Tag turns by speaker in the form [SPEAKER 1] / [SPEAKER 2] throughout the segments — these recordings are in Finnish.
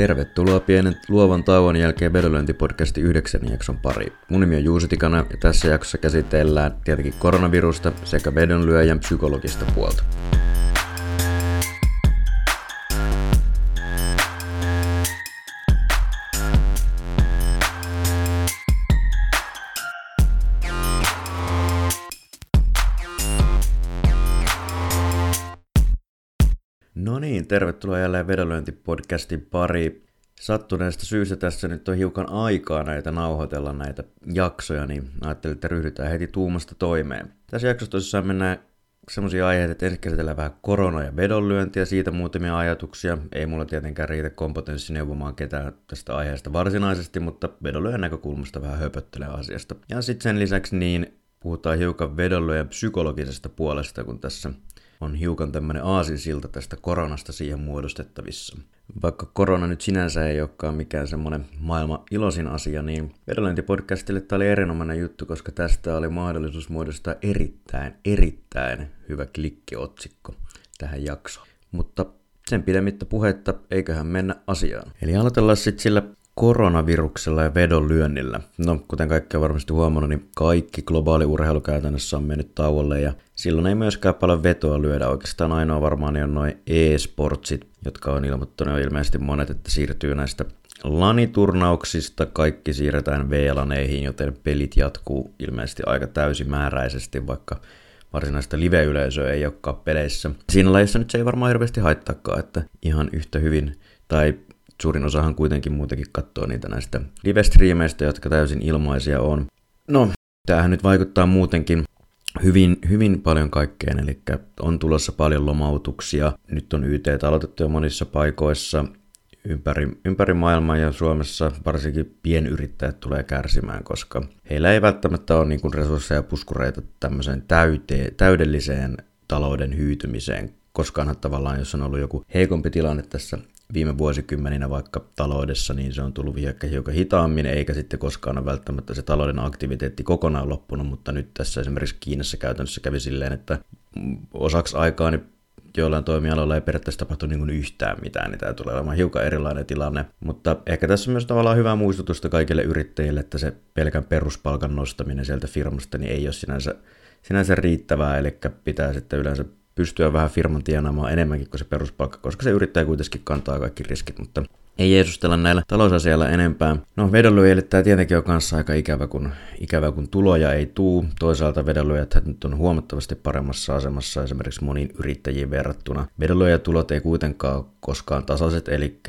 [SPEAKER 1] Tervetuloa pienen luovan tauon jälkeen vedonlyöntipodcastin yhdeksän jakson pari. Mun nimi on Juuso Tikana ja tässä jaksossa käsitellään tietenkin koronavirusta sekä vedonlyöjän psykologista puolta. Tervetuloa jälleen vedonlyöntipodcastin pari. Sattuneesta syystä tässä nyt on hiukan aikaa näitä nauhoitella näitä jaksoja, niin ajattelin, että ryhdytään heti tuumasta toimeen. Tässä jaksossa tosissaan mennään semmoisia aiheita, että ensin käsitellään vähän korona- ja vedonlyöntiä, siitä muutamia ajatuksia. Ei mulla tietenkään riitä kompetenssi neuvomaan ketään tästä aiheesta varsinaisesti, mutta vedonlyön näkökulmasta vähän höpöttelee asiasta. Ja sitten sen lisäksi niin puhutaan hiukan vedonlyöjän psykologisesta puolesta, kun tässä on hiukan tämmöinen aasinsilta tästä koronasta siihen muodostettavissa. Vaikka korona nyt sinänsä ei olekaan mikään semmoinen maailman iloisin asia, niin Vedonlyöntipodcastille tämä oli erinomainen juttu, koska tästä oli mahdollisuus muodostaa erittäin, erittäin hyvä klikkiotsikko tähän jaksoon. Mutta sen pidemmittä puhetta, eiköhän mennä asiaan. Eli aloitellaan sitten sillä koronaviruksella ja vedonlyönnillä. No, kuten kaikki on varmasti huomannut, niin kaikki globaali urheilu käytännössä on mennyt tauolle ja silloin ei myöskään paljon vetoa lyödä. Oikeastaan ainoa varmaan on noin e-sportsit, jotka on ilmoittanut ilmeisesti monet, että siirtyy näistä laniturnauksista. Kaikki siirretään V-laneihin, joten pelit jatkuu ilmeisesti aika täysimääräisesti, vaikka varsinaista live-yleisöä ei olekaan peleissä. Siinä lajissa nyt se ei varmaan hirveästi haittaakaan, että ihan yhtä hyvin tai suurin osahan kuitenkin muutenkin katsoo niitä näistä live-striimeistä, jotka täysin ilmaisia on. No, tämähän nyt vaikuttaa muutenkin hyvin, hyvin paljon kaikkeen, eli on tulossa paljon lomautuksia. Nyt on YT aloitettu jo monissa paikoissa ympäri, ympäri maailmaa ja Suomessa varsinkin pienyrittäjät tulee kärsimään, koska heillä ei välttämättä ole niin resursseja ja puskureita tämmöiseen täyte, täydelliseen talouden hyytymiseen. Koskaanhan tavallaan, jos on ollut joku heikompi tilanne tässä viime vuosikymmeninä vaikka taloudessa, niin se on tullut ehkä hiukan hitaammin, eikä sitten koskaan ole välttämättä se talouden aktiviteetti kokonaan loppunut, mutta nyt tässä esimerkiksi Kiinassa käytännössä kävi silleen, että osaksi aikaa niin joillain toimialoilla ei periaatteessa tapahtu niin kuin yhtään mitään, niin tämä tulee olemaan hiukan erilainen tilanne. Mutta ehkä tässä on myös tavallaan hyvää muistutusta kaikille yrittäjille, että se pelkän peruspalkan nostaminen sieltä firmasta niin ei ole sinänsä, sinänsä riittävää, eli pitää sitten yleensä pystyä vähän firman tienaamaan enemmänkin kuin se peruspalkka, koska se yrittää kuitenkin kantaa kaikki riskit, mutta ei jeesustella näillä talousasialla enempää. No vedonlyöjille tämä tietenkin on kanssa aika ikävä, kun, ikävä, kun tuloja ei tuu. Toisaalta vedonlyöjät nyt on huomattavasti paremmassa asemassa esimerkiksi moniin yrittäjiin verrattuna. Vedonlyöjätulot ei kuitenkaan koskaan tasaiset, eli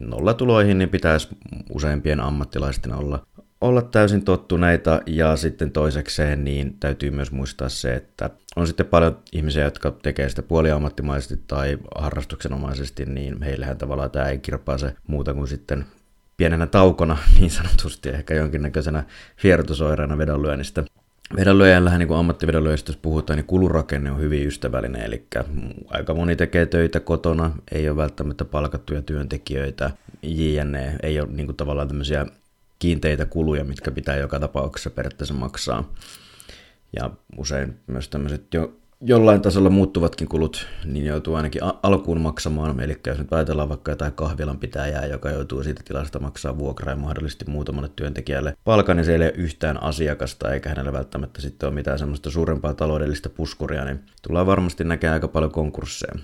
[SPEAKER 1] nollatuloihin niin pitäisi useimpien ammattilaisten olla olla täysin tottuneita ja sitten toisekseen niin täytyy myös muistaa se, että on sitten paljon ihmisiä, jotka tekee sitä puoliammattimaisesti tai harrastuksenomaisesti, niin heillähän tavallaan tämä ei kirpaa se muuta kuin sitten pienenä taukona niin sanotusti, ehkä jonkinnäköisenä vierotusoireena vedonlyönnistä. Vedonlyöjällähän niin ammattivedonlyöjistä, jos puhutaan, niin kulurakenne on hyvin ystävällinen, eli aika moni tekee töitä kotona, ei ole välttämättä palkattuja työntekijöitä, jne. Ei ole niin kuin, tavallaan tämmöisiä kiinteitä kuluja, mitkä pitää joka tapauksessa periaatteessa maksaa. Ja usein myös tämmöiset jo jollain tasolla muuttuvatkin kulut, niin joutuu ainakin alkuun maksamaan. Eli jos nyt ajatellaan vaikka jotain kahvilan pitäjää, joka joutuu siitä tilasta maksaa vuokraa ja mahdollisesti muutamalle työntekijälle palkan, niin se ei ole yhtään asiakasta, eikä hänellä välttämättä sitten ole mitään semmoista suurempaa taloudellista puskuria, niin tullaan varmasti näkemään aika paljon konkursseja.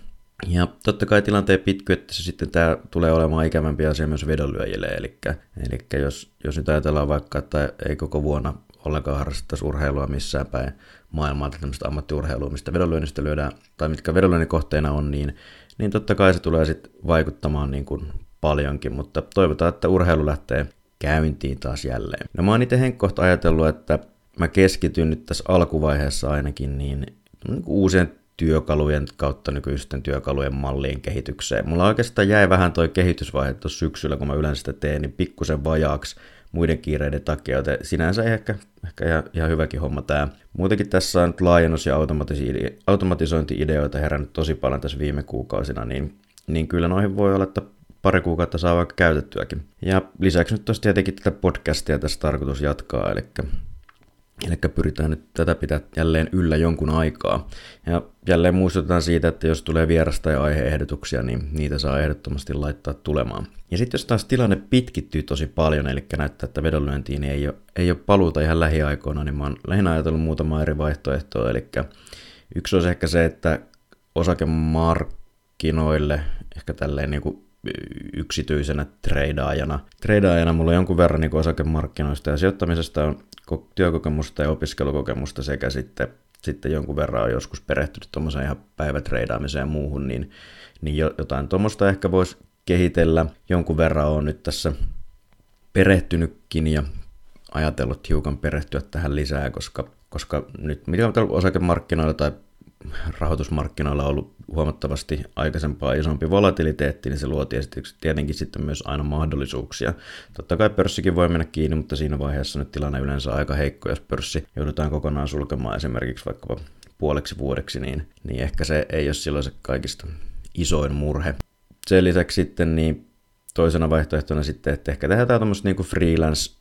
[SPEAKER 1] Ja totta kai tilanteen pitkyyttäessä sitten tämä tulee olemaan ikävämpi asia myös vedonlyöjille, eli, eli jos, jos nyt ajatellaan vaikka, että ei koko vuonna ollenkaan harrastettaisi urheilua missään päin maailmaa tai tämmöistä ammattiurheilua, mistä vedonlyönnistä lyödään, tai mitkä vedonlyönnin kohteena on, niin, niin totta kai se tulee sitten vaikuttamaan niin kuin paljonkin, mutta toivotaan, että urheilu lähtee käyntiin taas jälleen. No mä oon itse henkkohta ajatellut, että mä keskityn nyt tässä alkuvaiheessa ainakin niin, niin uusien työkalujen kautta nykyisten työkalujen mallien kehitykseen. Mulla oikeastaan jäi vähän toi kehitysvaihe tuossa syksyllä, kun mä yleensä sitä teen, niin pikkusen vajaaksi muiden kiireiden takia, joten sinänsä ehkä, ehkä ihan, ihan hyväkin homma tämä. Muutenkin tässä on nyt laajennus- ja automatisointi-ideoita herännyt tosi paljon tässä viime kuukausina, niin, niin kyllä noihin voi olla, että pari kuukautta saa vaikka käytettyäkin. Ja lisäksi nyt tosiaan tietenkin tätä podcastia tässä tarkoitus jatkaa, eli Eli pyritään nyt tätä pitää jälleen yllä jonkun aikaa. Ja jälleen muistutetaan siitä, että jos tulee vierasta ja aiheehdotuksia, niin niitä saa ehdottomasti laittaa tulemaan. Ja sitten jos taas tilanne pitkittyy tosi paljon, eli näyttää, että vedonlyöntiin ei ole, ei ole paluuta ihan lähiaikoina, niin mä oon lähinnä ajatellut muutama eri vaihtoehtoa. Eli yksi olisi ehkä se, että osakemarkkinoille, ehkä tälleen niin kuin yksityisenä treidaajana. Treidaajana mulla on jonkun verran niin osakemarkkinoista ja sijoittamisesta on työkokemusta ja opiskelukokemusta sekä sitten, sitten jonkun verran on joskus perehtynyt tuommoiseen ihan päivätreidaamiseen ja muuhun, niin, niin jotain tuommoista ehkä voisi kehitellä. Jonkun verran on nyt tässä perehtynytkin ja ajatellut hiukan perehtyä tähän lisää, koska, koska nyt mitä osakemarkkinoilla tai rahoitusmarkkinoilla on ollut huomattavasti aikaisempaa isompi volatiliteetti, niin se luo tietenkin sitten myös aina mahdollisuuksia. Totta kai pörssikin voi mennä kiinni, mutta siinä vaiheessa nyt tilanne yleensä aika heikko, jos pörssi joudutaan kokonaan sulkemaan esimerkiksi vaikkapa puoleksi vuodeksi, niin, niin ehkä se ei ole silloin se kaikista isoin murhe. Sen lisäksi sitten niin toisena vaihtoehtona sitten, että ehkä tehdään tämmöistä niin freelance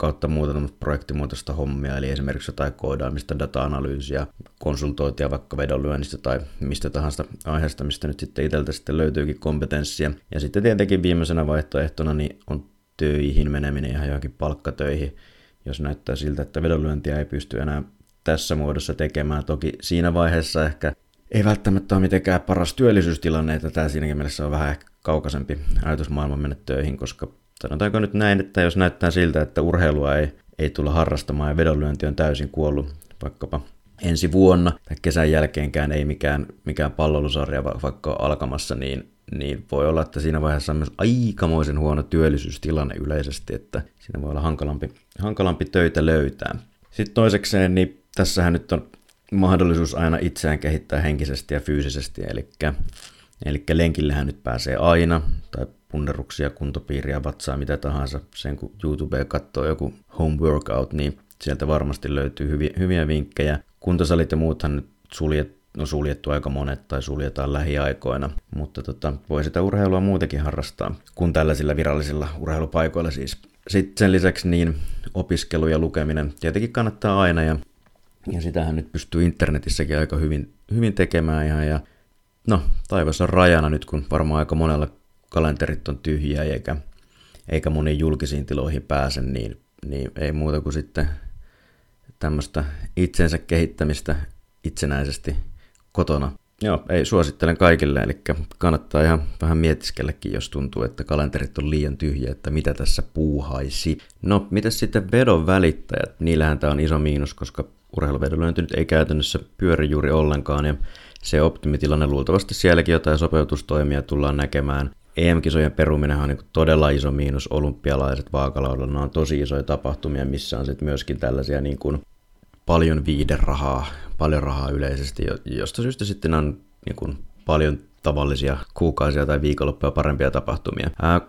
[SPEAKER 1] kautta muuta projektimuotoista hommia, eli esimerkiksi jotain koodaamista, data-analyysiä, konsultointia vaikka vedonlyönnistä tai mistä tahansa aiheesta, mistä nyt sitten itseltä sitten löytyykin kompetenssia. Ja sitten tietenkin viimeisenä vaihtoehtona niin on töihin meneminen ihan johonkin palkkatöihin, jos näyttää siltä, että vedonlyöntiä ei pysty enää tässä muodossa tekemään. Toki siinä vaiheessa ehkä ei välttämättä ole mitenkään paras työllisyystilanne, että tämä siinäkin mielessä on vähän ehkä kaukaisempi ajatusmaailma mennä töihin, koska sanotaanko nyt näin, että jos näyttää siltä, että urheilua ei, ei tulla harrastamaan ja vedonlyönti on täysin kuollut vaikkapa ensi vuonna tai kesän jälkeenkään ei mikään, mikään pallolusarja vaikka alkamassa, niin, niin voi olla, että siinä vaiheessa on myös aikamoisen huono työllisyystilanne yleisesti, että siinä voi olla hankalampi, hankalampi töitä löytää. Sitten toisekseen, niin tässähän nyt on mahdollisuus aina itseään kehittää henkisesti ja fyysisesti, eli, eli lenkillähän nyt pääsee aina, tai punneruksia, kuntopiiriä, vatsaa, mitä tahansa. Sen kun YouTube katsoo joku home workout, niin sieltä varmasti löytyy hyviä, hyviä vinkkejä. Kuntosalit ja muuthan nyt suljet, no suljettu aika monet tai suljetaan lähiaikoina, mutta tota, voi sitä urheilua muutenkin harrastaa kuin tällaisilla virallisilla urheilupaikoilla siis. Sitten sen lisäksi niin opiskelu ja lukeminen tietenkin kannattaa aina ja, ja sitähän nyt pystyy internetissäkin aika hyvin, hyvin tekemään ihan ja no taivas on rajana nyt kun varmaan aika monella kalenterit on tyhjiä eikä, eikä moniin julkisiin tiloihin pääse, niin, niin ei muuta kuin sitten tämmöistä itsensä kehittämistä itsenäisesti kotona. Joo, ei suosittelen kaikille, eli kannattaa ihan vähän mietiskelläkin, jos tuntuu, että kalenterit on liian tyhjiä, että mitä tässä puuhaisi. No, mitä sitten vedon välittäjät? Niillähän tämä on iso miinus, koska urheiluvedonlyönti nyt ei käytännössä pyöri juuri ollenkaan, ja se optimitilanne luultavasti sielläkin jotain sopeutustoimia tullaan näkemään. EM-kisojen peruminen on niin todella iso miinus, olympialaiset vaakalaudalla, ne on tosi isoja tapahtumia, missä on sitten myöskin tällaisia niin kuin paljon viiderahaa, paljon rahaa yleisesti, josta syystä sitten on niin kuin paljon tavallisia kuukausia tai viikonloppuja parempia tapahtumia. Ää,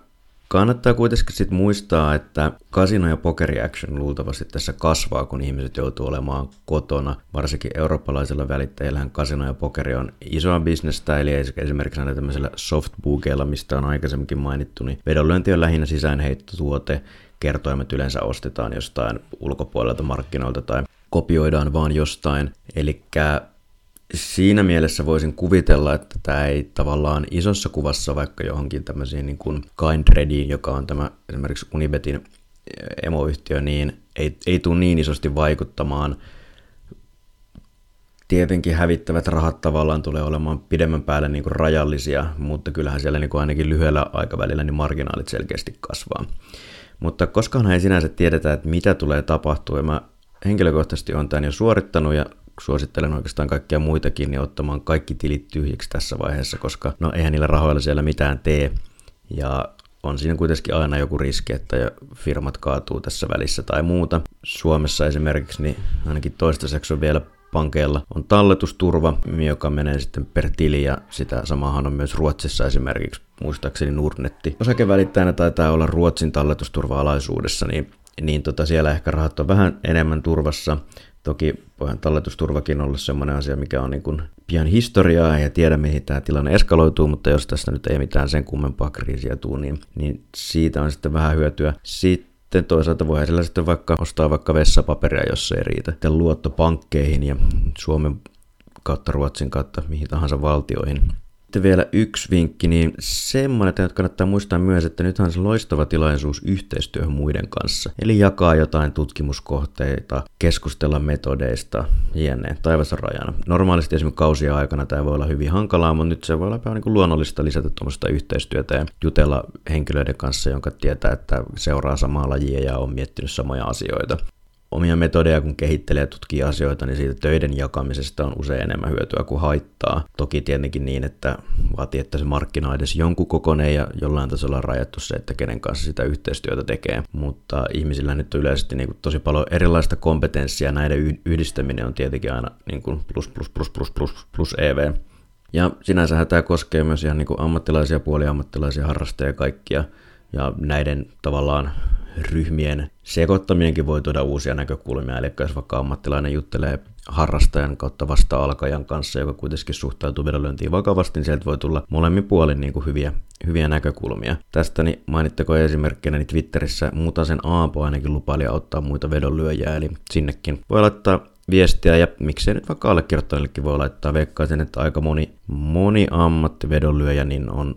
[SPEAKER 1] Kannattaa kuitenkin sitten muistaa, että kasino ja pokeri action luultavasti tässä kasvaa, kun ihmiset joutuu olemaan kotona. Varsinkin eurooppalaisilla välittäjillä kasino ja pokeri on isoa bisnestä, eli esimerkiksi näillä tämmöisillä softbookeilla, mistä on aikaisemminkin mainittu, niin vedonlyönti on lähinnä sisäinheittotuote, kertoimet yleensä ostetaan jostain ulkopuolelta markkinoilta tai kopioidaan vaan jostain. Eli siinä mielessä voisin kuvitella, että tämä ei tavallaan isossa kuvassa vaikka johonkin tämmöisiin niin kuin Kindrediin, joka on tämä esimerkiksi Unibetin emoyhtiö, niin ei, ei tule niin isosti vaikuttamaan. Tietenkin hävittävät rahat tavallaan tulee olemaan pidemmän päälle niin kuin rajallisia, mutta kyllähän siellä niin kuin ainakin lyhyellä aikavälillä niin marginaalit selkeästi kasvaa. Mutta koskaan ei sinänsä tiedetä, että mitä tulee tapahtua. Ja mä henkilökohtaisesti olen tämän jo suorittanut ja suosittelen oikeastaan kaikkia muitakin niin ottamaan kaikki tilit tyhjiksi tässä vaiheessa, koska no eihän niillä rahoilla siellä mitään tee. Ja on siinä kuitenkin aina joku riski, että firmat kaatuu tässä välissä tai muuta. Suomessa esimerkiksi niin ainakin toistaiseksi on vielä pankeilla on talletusturva, joka menee sitten per tili ja sitä samahan on myös Ruotsissa esimerkiksi, muistaakseni Nordnetti. Osakevälittäjänä taitaa olla Ruotsin talletusturva-alaisuudessa, niin, niin tota siellä ehkä rahat on vähän enemmän turvassa. Toki voihan talletusturvakin olla sellainen asia, mikä on niin kuin pian historiaa ja tiedä, mihin tämä tilanne eskaloituu, mutta jos tässä nyt ei mitään sen kummempaa kriisiä tule, niin, niin siitä on sitten vähän hyötyä. Sitten toisaalta voi sillä sitten vaikka ostaa vaikka vessapaperia, jos se ei riitä. Sitten luottopankkeihin ja Suomen kautta Ruotsin kautta mihin tahansa valtioihin. Sitten vielä yksi vinkki, niin semmoinen, että kannattaa muistaa myös, että nyt on se loistava tilaisuus yhteistyöhön muiden kanssa. Eli jakaa jotain tutkimuskohteita, keskustella metodeista, jne. Taivas on rajana. Normaalisti esimerkiksi kausia aikana tämä voi olla hyvin hankalaa, mutta nyt se voi olla niin luonnollista lisätä tuommoista yhteistyötä ja jutella henkilöiden kanssa, jonka tietää, että seuraa samaa lajia ja on miettinyt samoja asioita omia metodeja, kun kehittelee ja tutkii asioita, niin siitä töiden jakamisesta on usein enemmän hyötyä kuin haittaa. Toki tietenkin niin, että vaatii, että se markkina on edes jonkun kokoneen ja jollain tasolla on rajattu se, että kenen kanssa sitä yhteistyötä tekee. Mutta ihmisillä nyt on yleisesti niin kuin tosi paljon erilaista kompetenssia, näiden yhdistäminen on tietenkin aina niin kuin plus plus plus plus plus plus EV. Ja sinänsä tämä koskee myös ihan niin kuin ammattilaisia, puoliammattilaisia, harrastajia kaikkia. Ja näiden tavallaan ryhmien sekoittaminenkin voi tuoda uusia näkökulmia, eli jos vaikka ammattilainen juttelee harrastajan kautta vasta-alkajan kanssa, joka kuitenkin suhtautuu vedonlyöntiin vakavasti, niin sieltä voi tulla molemmin puolin niin kuin hyviä, hyviä näkökulmia. Tästä niin mainittako esimerkkinä, niin Twitterissä Mutasen Aapo ainakin lupaili auttaa muita vedonlyöjiä, eli sinnekin voi laittaa viestiä ja miksei nyt vaikka allekirjoittajillekin voi laittaa veikkaisin, että aika moni, moni ammattivedonlyöjä niin on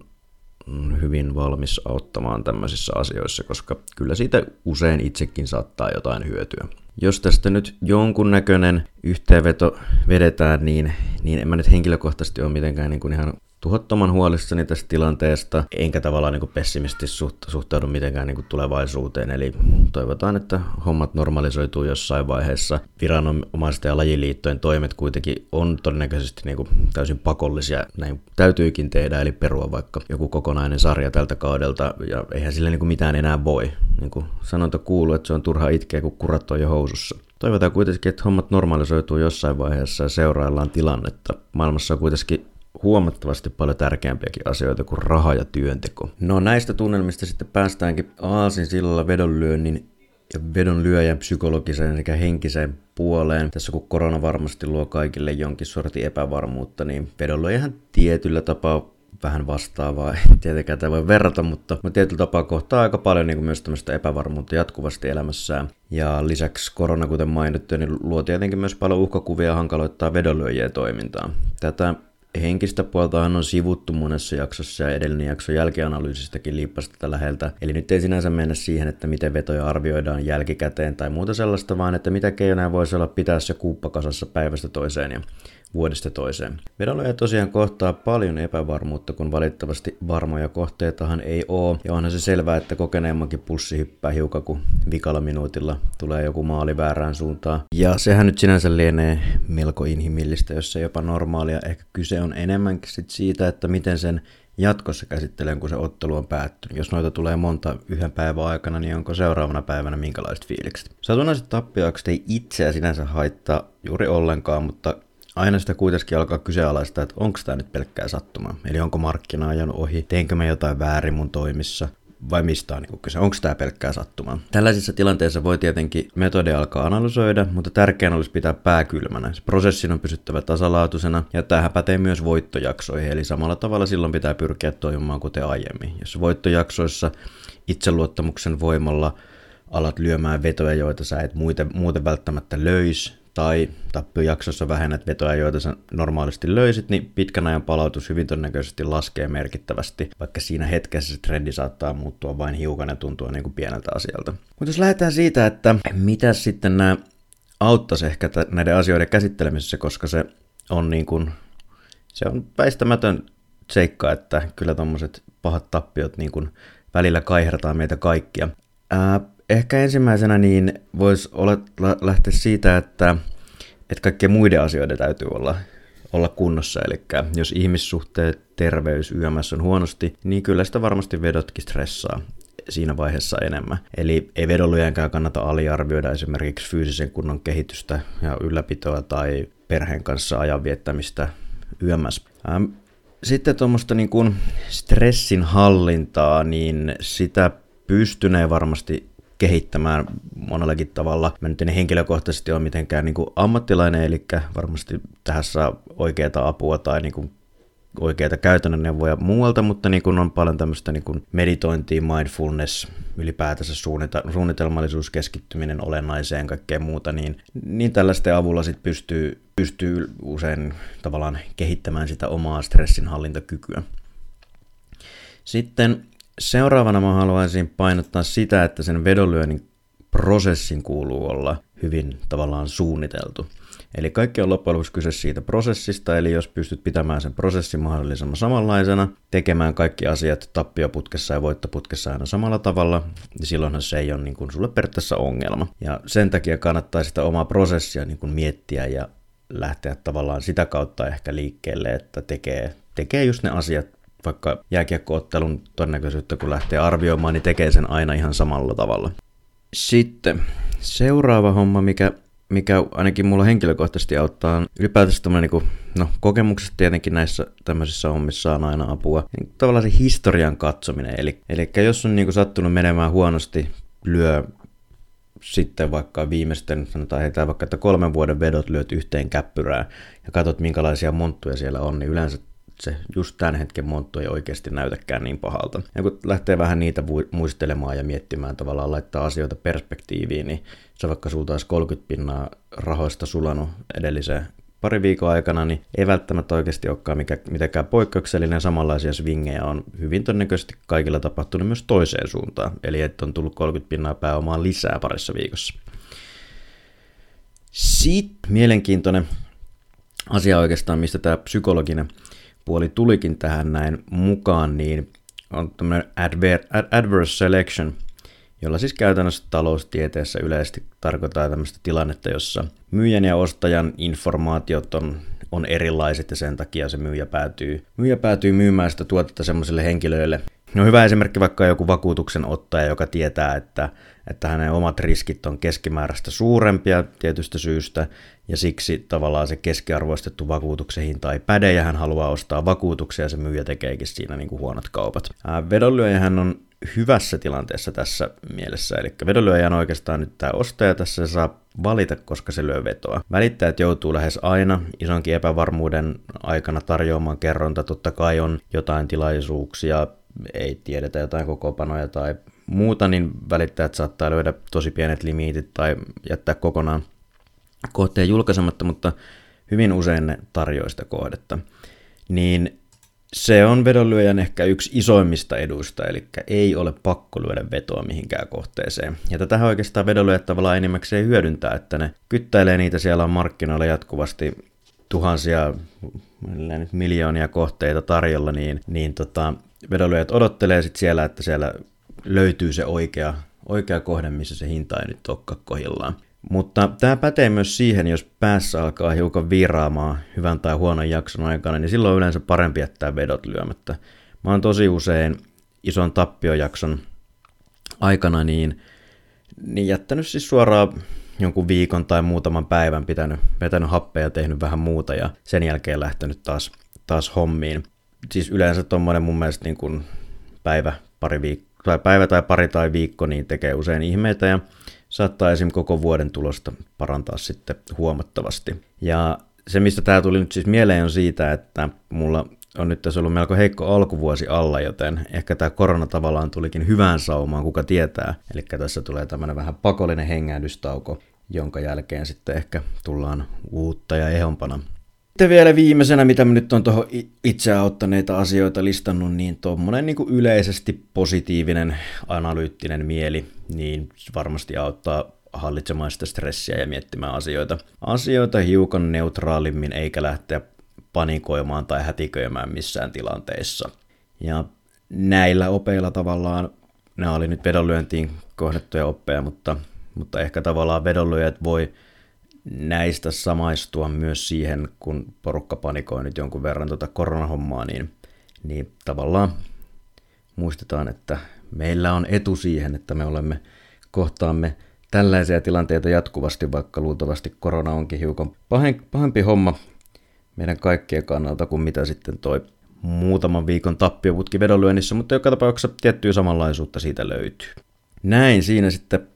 [SPEAKER 1] hyvin valmis auttamaan tämmöisissä asioissa, koska kyllä siitä usein itsekin saattaa jotain hyötyä. Jos tästä nyt jonkunnäköinen yhteenveto vedetään, niin, niin en mä nyt henkilökohtaisesti ole mitenkään niin kuin ihan tuhottoman huolissani tästä tilanteesta, enkä tavallaan niin pessimisesti suhtaudu mitenkään niin kuin tulevaisuuteen. Eli toivotaan, että hommat normalisoituu jossain vaiheessa. Viranomaisten ja lajiliittojen toimet kuitenkin on todennäköisesti niin kuin täysin pakollisia. Näin täytyykin tehdä, eli perua vaikka joku kokonainen sarja tältä kaudelta, ja eihän sille niin kuin mitään enää voi. Niin kuin sanonta kuuluu, että se on turha itkeä, kun kurat on jo housussa. Toivotaan kuitenkin, että hommat normalisoituu jossain vaiheessa ja seuraillaan tilannetta. Maailmassa on kuitenkin huomattavasti paljon tärkeämpiäkin asioita kuin raha ja työnteko. No näistä tunnelmista sitten päästäänkin Aasin sillalla vedonlyönnin ja vedonlyöjän psykologiseen sekä henkiseen puoleen. Tässä kun korona varmasti luo kaikille jonkin sortin epävarmuutta, niin vedonlyöjähän tietyllä tapaa vähän vastaavaa, ei tietenkään tämä voi verrata, mutta, mutta tietyllä tapaa kohtaa aika paljon niin kuin myös tämmöistä epävarmuutta jatkuvasti elämässään. Ja lisäksi korona, kuten mainittu, niin luo tietenkin myös paljon uhkakuvia ja hankaloittaa vedonlyöjien toimintaa. Tätä henkistä puoltahan on sivuttu monessa jaksossa ja edellinen jakso jälkianalyysistäkin liippasi tätä läheltä. Eli nyt ei sinänsä mennä siihen, että miten vetoja arvioidaan jälkikäteen tai muuta sellaista, vaan että mitä keinoja voisi olla pitää se kuuppakasassa päivästä toiseen ja vuodesta toiseen. Vedonlyöjä tosiaan kohtaa paljon epävarmuutta, kun valitettavasti varmoja kohteitahan ei ole, ja onhan se selvää, että kokeneemmankin pulssi hyppää hiukan, kun vikalla minuutilla tulee joku maali väärään suuntaan. Ja sehän nyt sinänsä lienee melko inhimillistä, jos se jopa normaalia. Ehkä kyse on enemmänkin sit siitä, että miten sen jatkossa käsittelen, kun se ottelu on päättynyt. Jos noita tulee monta yhden päivän aikana, niin onko seuraavana päivänä minkälaiset fiilikset? Satunnaiset tappiaukset ei itseä sinänsä haittaa juuri ollenkaan, mutta aina sitä kuitenkin alkaa kyseenalaistaa, että onko tämä nyt pelkkää sattumaa. Eli onko markkina ajan ohi, teenkö mä jotain väärin mun toimissa, vai mistä on niin kyse, onko tämä pelkkää sattumaa. Tällaisissa tilanteissa voi tietenkin metodi alkaa analysoida, mutta tärkeää olisi pitää pää kylmänä. Se prosessin on pysyttävä tasalaatuisena, ja tämähän pätee myös voittojaksoihin, eli samalla tavalla silloin pitää pyrkiä toimimaan kuten aiemmin. Jos voittojaksoissa itseluottamuksen voimalla alat lyömään vetoja, joita sä et muuten, välttämättä löys, tai tappiojaksossa vähennät vetoja, joita sä normaalisti löysit, niin pitkän ajan palautus hyvin todennäköisesti laskee merkittävästi, vaikka siinä hetkessä se trendi saattaa muuttua vain hiukan ja tuntua niin kuin pieneltä asialta. Mutta jos lähdetään siitä, että mitä sitten nämä auttaisi ehkä näiden asioiden käsittelemisessä, koska se on niin kuin, se on väistämätön seikka, että kyllä tuommoiset pahat tappiot niin kuin välillä kaihertaa meitä kaikkia. Ää, ehkä ensimmäisenä niin voisi lähteä siitä, että, että kaikkien muiden asioiden täytyy olla, olla kunnossa. Eli jos ihmissuhteet, terveys, YMS on huonosti, niin kyllä sitä varmasti vedotkin stressaa siinä vaiheessa enemmän. Eli ei vedonlyöjänkään kannata aliarvioida esimerkiksi fyysisen kunnon kehitystä ja ylläpitoa tai perheen kanssa ajan viettämistä YMS. Ähm, sitten tuommoista niin kuin stressin hallintaa, niin sitä pystynee varmasti kehittämään monellakin tavalla. Mä nyt en henkilökohtaisesti ole mitenkään niin kuin ammattilainen, eli varmasti tähän saa oikeaa apua tai niin kuin oikeita käytännön neuvoja muualta, mutta niin kuin on paljon tämmöistä niin kuin meditointia, mindfulness, ylipäätänsä suunnita- suunnitelmallisuus, keskittyminen olennaiseen, kaikkea muuta, niin, niin tällaisten avulla sit pystyy, pystyy usein tavallaan kehittämään sitä omaa stressinhallintakykyä. Sitten seuraavana mä haluaisin painottaa sitä, että sen vedonlyönnin prosessin kuuluu olla hyvin tavallaan suunniteltu. Eli kaikki on loppujen lopuksi kyse siitä prosessista, eli jos pystyt pitämään sen prosessin mahdollisimman samanlaisena, tekemään kaikki asiat tappioputkessa ja voittoputkessa aina samalla tavalla, niin silloinhan se ei ole niin kuin sulle periaatteessa ongelma. Ja sen takia kannattaa sitä omaa prosessia niin kuin miettiä ja lähteä tavallaan sitä kautta ehkä liikkeelle, että tekee, tekee just ne asiat, vaikka jääkiekkoottelun todennäköisyyttä kun lähtee arvioimaan, niin tekee sen aina ihan samalla tavalla. Sitten seuraava homma, mikä mikä ainakin mulla henkilökohtaisesti auttaa, on ylipäätänsä tämmöinen, niin no kokemuksesta tietenkin näissä tämmöisissä hommissa on aina apua, niin tavallaan se historian katsominen. Eli, eli jos on niin kuin sattunut menemään huonosti, lyö sitten vaikka viimeisten, sanotaan heitä vaikka, että kolmen vuoden vedot lyöt yhteen käppyrään ja katsot minkälaisia monttuja siellä on, niin yleensä se just tämän hetken monttu ei oikeasti näytäkään niin pahalta. Ja kun lähtee vähän niitä muistelemaan ja miettimään tavallaan laittaa asioita perspektiiviin, niin se vaikka sulta olisi 30 pinnaa rahoista sulanut edelliseen pari viikon aikana, niin ei välttämättä oikeasti olekaan mikä, mitenkään poikkeuksellinen. Samanlaisia swingejä on hyvin todennäköisesti kaikilla tapahtunut myös toiseen suuntaan. Eli että on tullut 30 pinnaa pääomaa lisää parissa viikossa. Sitten mielenkiintoinen asia oikeastaan, mistä tämä psykologinen puoli tulikin tähän näin mukaan, niin on tämmöinen adver- adverse selection, jolla siis käytännössä taloustieteessä yleisesti tarkoittaa tämmöistä tilannetta, jossa myyjän ja ostajan informaatiot on, on erilaiset ja sen takia se myyjä päätyy, myyjä päätyy myymään sitä tuotetta semmoiselle henkilöille, No hyvä esimerkki vaikka joku vakuutuksen ottaja, joka tietää, että, että hänen omat riskit on keskimääräistä suurempia tietystä syystä, ja siksi tavallaan se keskiarvoistettu vakuutuksen hinta ei päde, ja hän haluaa ostaa vakuutuksia, ja se myyjä tekeekin siinä niin kuin huonot kaupat. Vedonlyöjähän on hyvässä tilanteessa tässä mielessä, eli vedonlyöjä on oikeastaan nyt tämä ostaja, tässä saa valita, koska se lyö vetoa. Välittäjät joutuu lähes aina isonkin epävarmuuden aikana tarjoamaan kerronta, totta kai on jotain tilaisuuksia, ei tiedetä jotain kokopanoja tai muuta, niin välittäjät saattaa löydä tosi pienet limiitit tai jättää kokonaan kohteen julkaisematta, mutta hyvin usein ne tarjoaa sitä kohdetta. Niin se on vedonlyöjän ehkä yksi isoimmista eduista, eli ei ole pakko lyödä vetoa mihinkään kohteeseen. Ja tätä oikeastaan vedonlyöjät tavallaan enimmäkseen hyödyntää, että ne kyttäilee niitä siellä on markkinoilla jatkuvasti tuhansia, nyt miljoonia kohteita tarjolla, niin, niin tota, vedonlyöjät odottelee sitten siellä, että siellä löytyy se oikea, oikea kohde, missä se hinta ei nyt olekaan kohillaan. Mutta tämä pätee myös siihen, jos päässä alkaa hiukan viraamaan hyvän tai huonon jakson aikana, niin silloin on yleensä parempi jättää vedot lyömättä. Mä oon tosi usein ison tappiojakson aikana niin, niin jättänyt siis suoraan jonkun viikon tai muutaman päivän pitänyt, vetänyt happea ja tehnyt vähän muuta ja sen jälkeen lähtenyt taas, taas hommiin siis yleensä tuommoinen mun mielestä niin kuin päivä, pari viikko, tai päivä tai pari tai viikko, niin tekee usein ihmeitä ja saattaa esim. koko vuoden tulosta parantaa sitten huomattavasti. Ja se, mistä tämä tuli nyt siis mieleen, on siitä, että mulla on nyt tässä ollut melko heikko alkuvuosi alla, joten ehkä tämä korona tavallaan tulikin hyvään saumaan, kuka tietää. Eli tässä tulee tämmöinen vähän pakollinen hengähdystauko, jonka jälkeen sitten ehkä tullaan uutta ja ehompana sitten vielä viimeisenä, mitä mä nyt on tuohon itse auttaneita asioita listannut, niin tuommoinen niin yleisesti positiivinen, analyyttinen mieli, niin varmasti auttaa hallitsemaan sitä stressiä ja miettimään asioita. Asioita hiukan neutraalimmin, eikä lähteä panikoimaan tai hätiköimään missään tilanteissa. Ja näillä opeilla tavallaan, nämä oli nyt vedonlyöntiin kohdettuja oppeja, mutta, mutta ehkä tavallaan vedonlyöjät voi näistä samaistua myös siihen, kun porukka panikoi nyt jonkun verran tuota koronahommaa, niin, niin tavallaan muistetaan, että meillä on etu siihen, että me olemme kohtaamme tällaisia tilanteita jatkuvasti, vaikka luultavasti korona onkin hiukan pahempi homma meidän kaikkien kannalta kuin mitä sitten toi muutaman viikon tappioputki vedonlyönnissä, mutta joka tapauksessa tiettyä samanlaisuutta siitä löytyy. Näin siinä sitten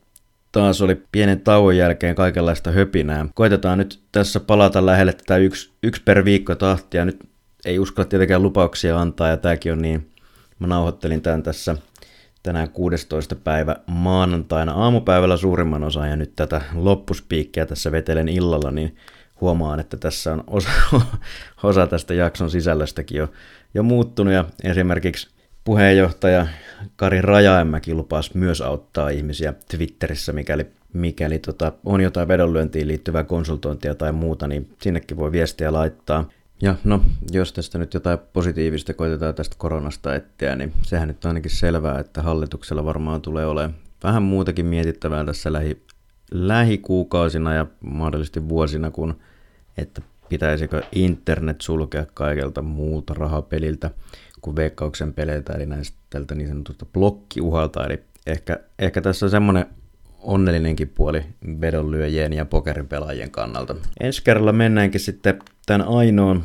[SPEAKER 1] taas oli pienen tauon jälkeen kaikenlaista höpinää. Koitetaan nyt tässä palata lähelle tätä yksi, yksi per viikko tahtia. Nyt ei uskalla tietenkään lupauksia antaa ja tämäkin on niin, mä nauhoittelin tämän tässä tänään 16. päivä maanantaina aamupäivällä suurimman osan ja nyt tätä loppuspiikkiä tässä vetelen illalla, niin huomaan, että tässä on osa, osa tästä jakson sisällöstäkin jo, jo muuttunut ja esimerkiksi puheenjohtaja Kari Rajaemäki lupasi myös auttaa ihmisiä Twitterissä, mikäli, mikäli tota, on jotain vedonlyöntiin liittyvää konsultointia tai muuta, niin sinnekin voi viestiä laittaa. Ja no, jos tästä nyt jotain positiivista koitetaan tästä koronasta etsiä, niin sehän nyt on ainakin selvää, että hallituksella varmaan tulee olemaan vähän muutakin mietittävää tässä lähi, lähikuukausina ja mahdollisesti vuosina, kun että pitäisikö internet sulkea kaikelta muulta rahapeliltä kuin veikkauksen peleiltä, eli näistä tältä niin sanotulta blokkiuhalta, eli ehkä, ehkä tässä on semmoinen onnellinenkin puoli vedonlyöjien ja pokerin pelaajien kannalta. Ensi kerralla mennäänkin sitten tämän ainoan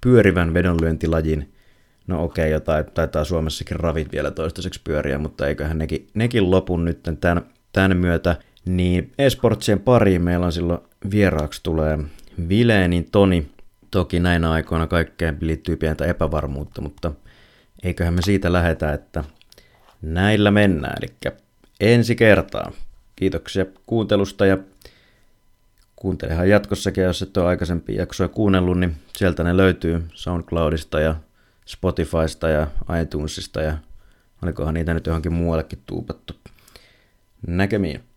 [SPEAKER 1] pyörivän vedonlyöntilajin, no okei, okay, jotain taitaa Suomessakin ravit vielä toistaiseksi pyöriä, mutta eiköhän nekin, nekin lopun nyt tämän, tämän myötä, niin esportsien pariin meillä on silloin vieraaksi tulee Vileenin Toni. Toki näinä aikoina kaikkeen liittyy pientä epävarmuutta, mutta eiköhän me siitä lähetä, että näillä mennään. Eli ensi kertaa. Kiitoksia kuuntelusta ja kuuntelehan jatkossakin, jos et ole aikaisempia jaksoja kuunnellut, niin sieltä ne löytyy SoundCloudista ja Spotifysta ja iTunesista ja olikohan niitä nyt johonkin muuallekin tuupattu. Näkemiin.